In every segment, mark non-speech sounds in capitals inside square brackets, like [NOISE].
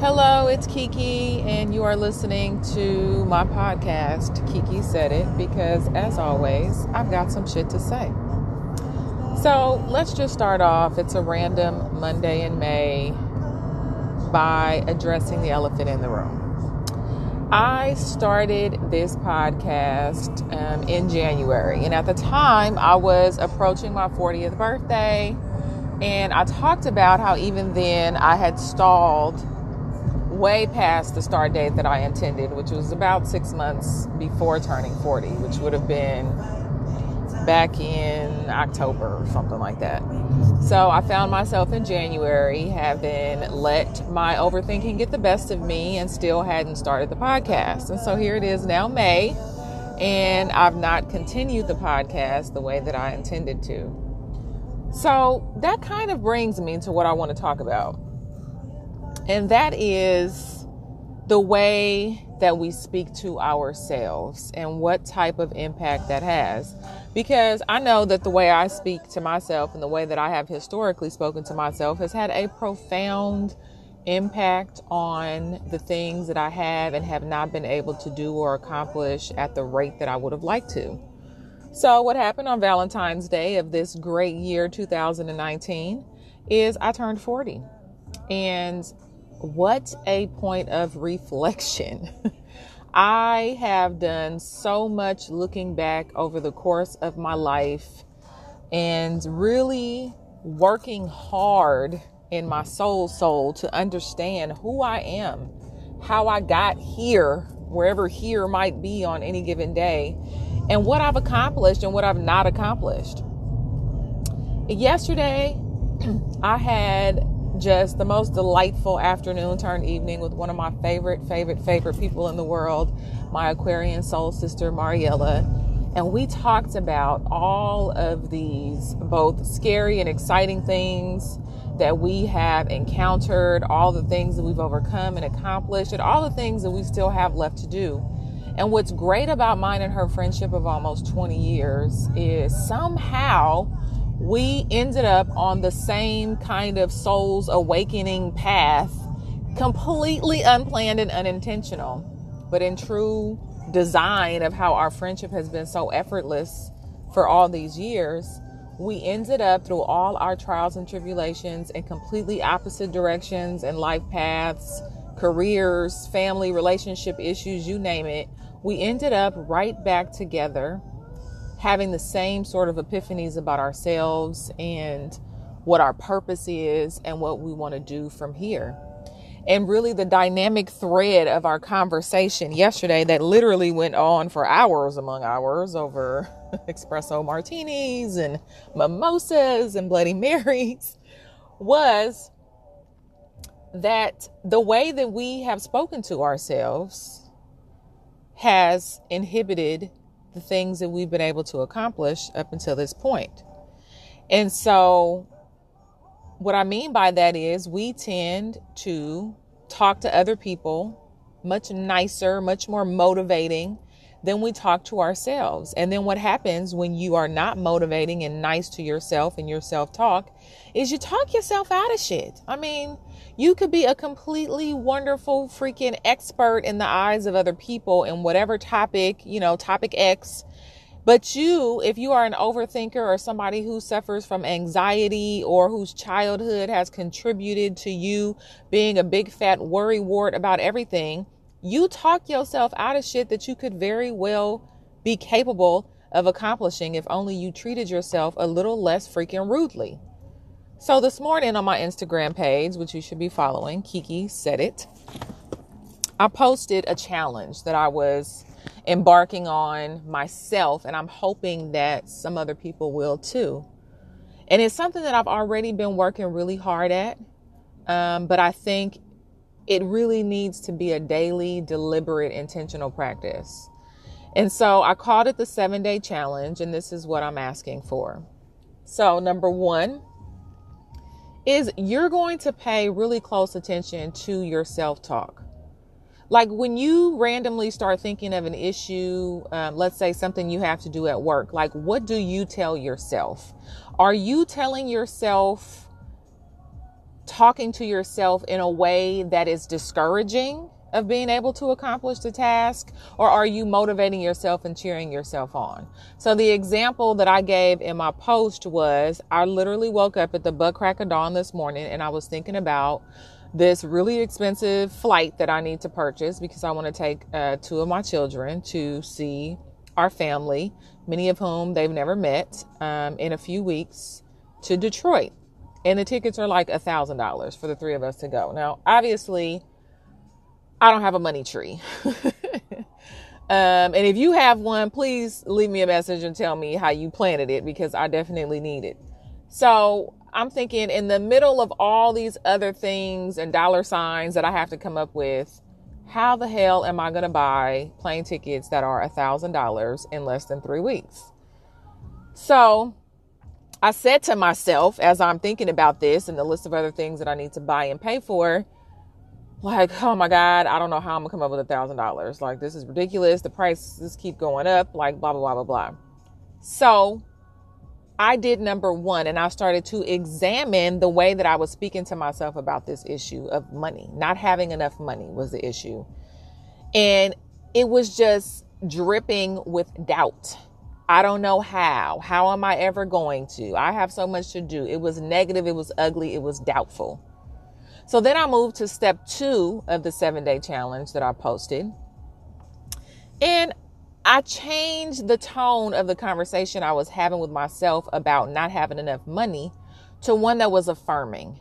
Hello, it's Kiki, and you are listening to my podcast, Kiki Said It, because as always, I've got some shit to say. So let's just start off. It's a random Monday in May by addressing the elephant in the room. I started this podcast um, in January, and at the time, I was approaching my 40th birthday, and I talked about how even then I had stalled way past the start date that I intended, which was about six months before turning 40, which would have been back in October or something like that. So I found myself in January having let my overthinking get the best of me and still hadn't started the podcast. And so here it is now, May, and I've not continued the podcast the way that I intended to. So that kind of brings me to what I want to talk about. And that is the way that we speak to ourselves and what type of impact that has. Because I know that the way I speak to myself and the way that I have historically spoken to myself has had a profound impact on the things that I have and have not been able to do or accomplish at the rate that I would have liked to. So, what happened on Valentine's Day of this great year 2019 is I turned 40. And what a point of reflection. [LAUGHS] I have done so much looking back over the course of my life and really working hard in my soul soul to understand who I am, how I got here, wherever here might be on any given day, and what I've accomplished and what I've not accomplished. Yesterday, [CLEARS THROAT] I had just the most delightful afternoon turned evening with one of my favorite, favorite, favorite people in the world, my Aquarian soul sister, Mariella. And we talked about all of these both scary and exciting things that we have encountered, all the things that we've overcome and accomplished, and all the things that we still have left to do. And what's great about mine and her friendship of almost 20 years is somehow we ended up on the same kind of soul's awakening path, completely unplanned and unintentional, but in true design of how our friendship has been so effortless for all these years. We ended up through all our trials and tribulations in completely opposite directions and life paths, careers, family, relationship issues, you name it. We ended up right back together having the same sort of epiphanies about ourselves and what our purpose is and what we want to do from here. And really, the dynamic thread of our conversation yesterday that literally went on for hours among hours over [LAUGHS] espresso martinis and mimosas and Bloody [LAUGHS] Marys was that the way that we have spoken to ourselves has inhibited the things that we've been able to accomplish up until this point. And so, what I mean by that is we tend to talk to other people much nicer, much more motivating than we talk to ourselves. And then what happens when you are not motivating and nice to yourself and your self talk is you talk yourself out of shit. I mean, you could be a completely wonderful freaking expert in the eyes of other people in whatever topic, you know, topic X. But you, if you are an overthinker or somebody who suffers from anxiety or whose childhood has contributed to you being a big fat worry wart about everything, you talk yourself out of shit that you could very well be capable of accomplishing if only you treated yourself a little less freaking rudely. So this morning on my Instagram page, which you should be following, Kiki said it, I posted a challenge that I was embarking on myself, and I'm hoping that some other people will too. And it's something that I've already been working really hard at, um, but I think it really needs to be a daily, deliberate, intentional practice. And so I called it the seven day challenge, and this is what I'm asking for. So, number one, is you're going to pay really close attention to your self talk. Like when you randomly start thinking of an issue, um, let's say something you have to do at work, like what do you tell yourself? Are you telling yourself talking to yourself in a way that is discouraging of being able to accomplish the task or are you motivating yourself and cheering yourself on? So the example that i gave in my post was i literally woke up at the butt crack of dawn this morning and i was thinking about this really expensive flight that i need to purchase because i want to take uh, two of my children to see our family many of whom they've never met um, in a few weeks to detroit and the tickets are like a thousand dollars for the three of us to go. Now, obviously, I don't have a money tree. [LAUGHS] um, and if you have one, please leave me a message and tell me how you planted it because I definitely need it. So I'm thinking in the middle of all these other things and dollar signs that I have to come up with, how the hell am I going to buy plane tickets that are a thousand dollars in less than three weeks? So I said to myself as I'm thinking about this and the list of other things that I need to buy and pay for, like, oh my God, I don't know how I'm gonna come up with a thousand dollars. Like, this is ridiculous. The prices keep going up, like, blah, blah, blah, blah, blah. So I did number one and I started to examine the way that I was speaking to myself about this issue of money. Not having enough money was the issue. And it was just dripping with doubt I don't know how. How am I ever going to? I have so much to do. It was negative, it was ugly, it was doubtful. So then I moved to step two of the seven day challenge that I posted. And I changed the tone of the conversation I was having with myself about not having enough money to one that was affirming.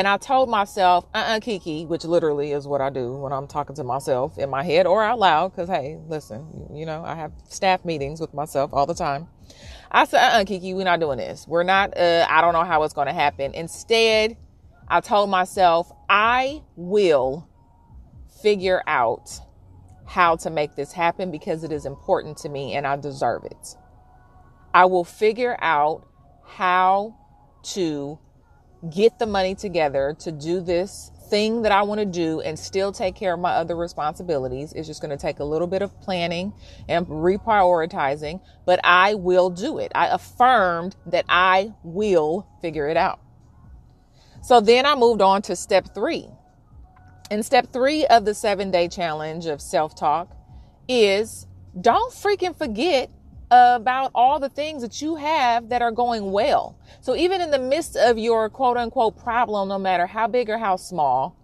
And I told myself, uh uh-uh, uh Kiki, which literally is what I do when I'm talking to myself in my head or out loud. Cause hey, listen, you know, I have staff meetings with myself all the time. I said, uh uh-uh, Kiki, we're not doing this. We're not, uh, I don't know how it's going to happen. Instead, I told myself, I will figure out how to make this happen because it is important to me and I deserve it. I will figure out how to get the money together to do this thing that I want to do and still take care of my other responsibilities. It's just going to take a little bit of planning and reprioritizing, but I will do it. I affirmed that I will figure it out. So then I moved on to step three. And step three of the seven day challenge of self talk is don't freaking forget about all the things that you have that are going well. So even in the midst of your quote unquote problem, no matter how big or how small,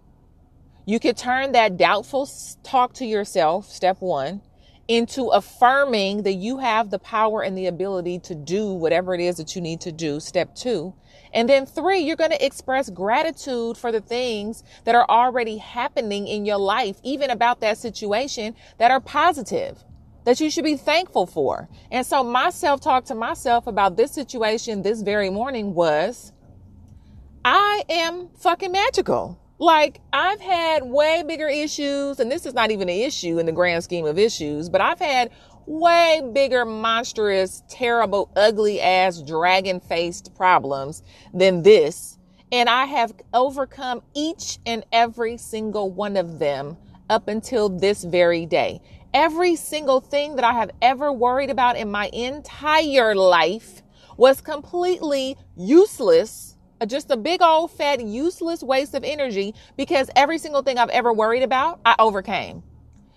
you could turn that doubtful talk to yourself, step one, into affirming that you have the power and the ability to do whatever it is that you need to do, step two. And then three, you're going to express gratitude for the things that are already happening in your life, even about that situation that are positive that you should be thankful for. And so my self talk to myself about this situation this very morning was I am fucking magical. Like I've had way bigger issues, and this is not even an issue in the grand scheme of issues, but I've had way bigger, monstrous, terrible, ugly ass, dragon faced problems than this. And I have overcome each and every single one of them up until this very day. Every single thing that I have ever worried about in my entire life was completely useless. Uh, just a big old fat useless waste of energy because every single thing I've ever worried about, I overcame.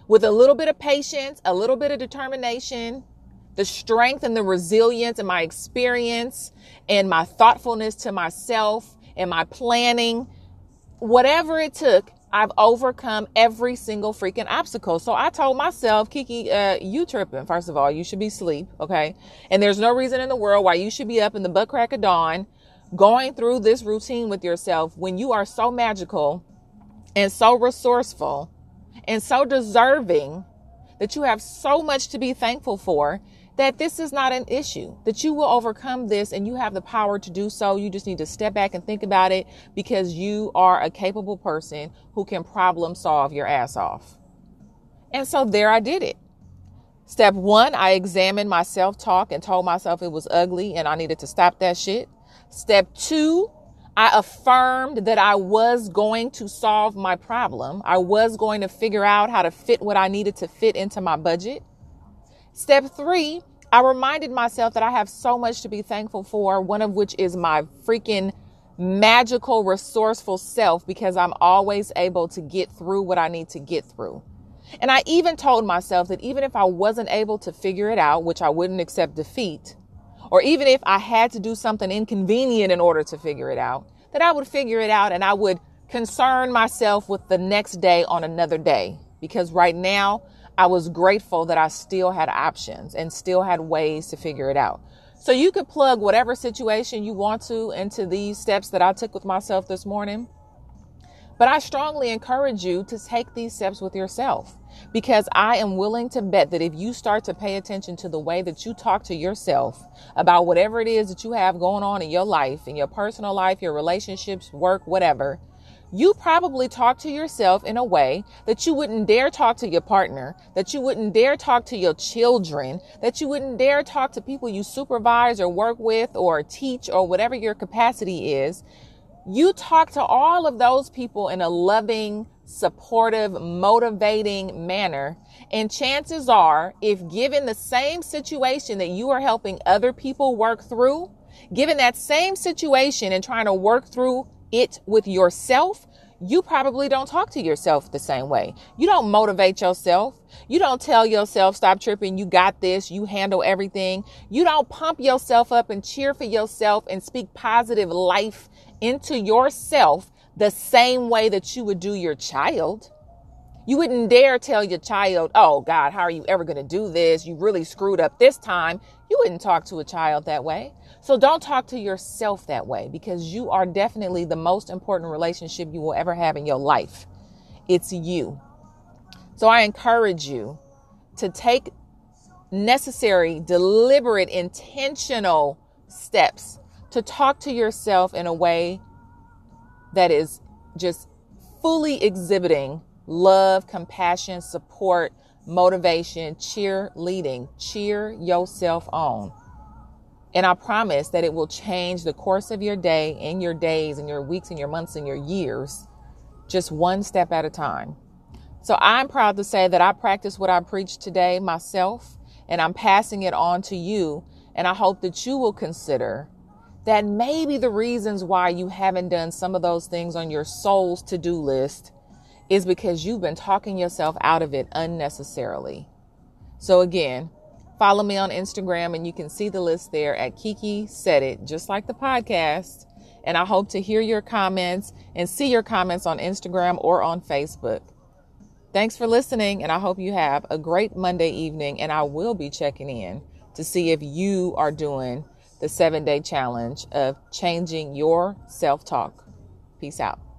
With a little bit of patience, a little bit of determination, the strength and the resilience and my experience and my thoughtfulness to myself and my planning, whatever it took, I've overcome every single freaking obstacle. So I told myself, Kiki, uh, you tripping. First of all, you should be asleep. Okay. And there's no reason in the world why you should be up in the butt crack of dawn going through this routine with yourself when you are so magical and so resourceful and so deserving that you have so much to be thankful for that this is not an issue, that you will overcome this and you have the power to do so. You just need to step back and think about it because you are a capable person who can problem solve your ass off. And so there I did it. Step one, I examined my self talk and told myself it was ugly and I needed to stop that shit. Step two, I affirmed that I was going to solve my problem. I was going to figure out how to fit what I needed to fit into my budget. Step three, I reminded myself that I have so much to be thankful for, one of which is my freaking magical, resourceful self because I'm always able to get through what I need to get through. And I even told myself that even if I wasn't able to figure it out, which I wouldn't accept defeat, or even if I had to do something inconvenient in order to figure it out, that I would figure it out and I would concern myself with the next day on another day. Because right now, I was grateful that I still had options and still had ways to figure it out. So you could plug whatever situation you want to into these steps that I took with myself this morning. But I strongly encourage you to take these steps with yourself because I am willing to bet that if you start to pay attention to the way that you talk to yourself about whatever it is that you have going on in your life, in your personal life, your relationships, work, whatever, you probably talk to yourself in a way that you wouldn't dare talk to your partner, that you wouldn't dare talk to your children, that you wouldn't dare talk to people you supervise or work with or teach or whatever your capacity is. You talk to all of those people in a loving, supportive, motivating manner. And chances are, if given the same situation that you are helping other people work through, given that same situation and trying to work through it with yourself, you probably don't talk to yourself the same way. You don't motivate yourself. You don't tell yourself, stop tripping, you got this, you handle everything. You don't pump yourself up and cheer for yourself and speak positive life into yourself the same way that you would do your child. You wouldn't dare tell your child, oh God, how are you ever going to do this? You really screwed up this time. You wouldn't talk to a child that way. So don't talk to yourself that way because you are definitely the most important relationship you will ever have in your life. It's you. So I encourage you to take necessary, deliberate, intentional steps to talk to yourself in a way that is just fully exhibiting love, compassion, support, motivation, cheerleading. Cheer yourself on. And I promise that it will change the course of your day and your days and your weeks and your months and your years, just one step at a time. So I'm proud to say that I practice what I preach today myself, and I'm passing it on to you. And I hope that you will consider that maybe the reasons why you haven't done some of those things on your soul's to do list is because you've been talking yourself out of it unnecessarily. So, again, follow me on Instagram and you can see the list there at Kiki Said It, just like the podcast. And I hope to hear your comments and see your comments on Instagram or on Facebook. Thanks for listening, and I hope you have a great Monday evening. And I will be checking in to see if you are doing the seven day challenge of changing your self talk. Peace out.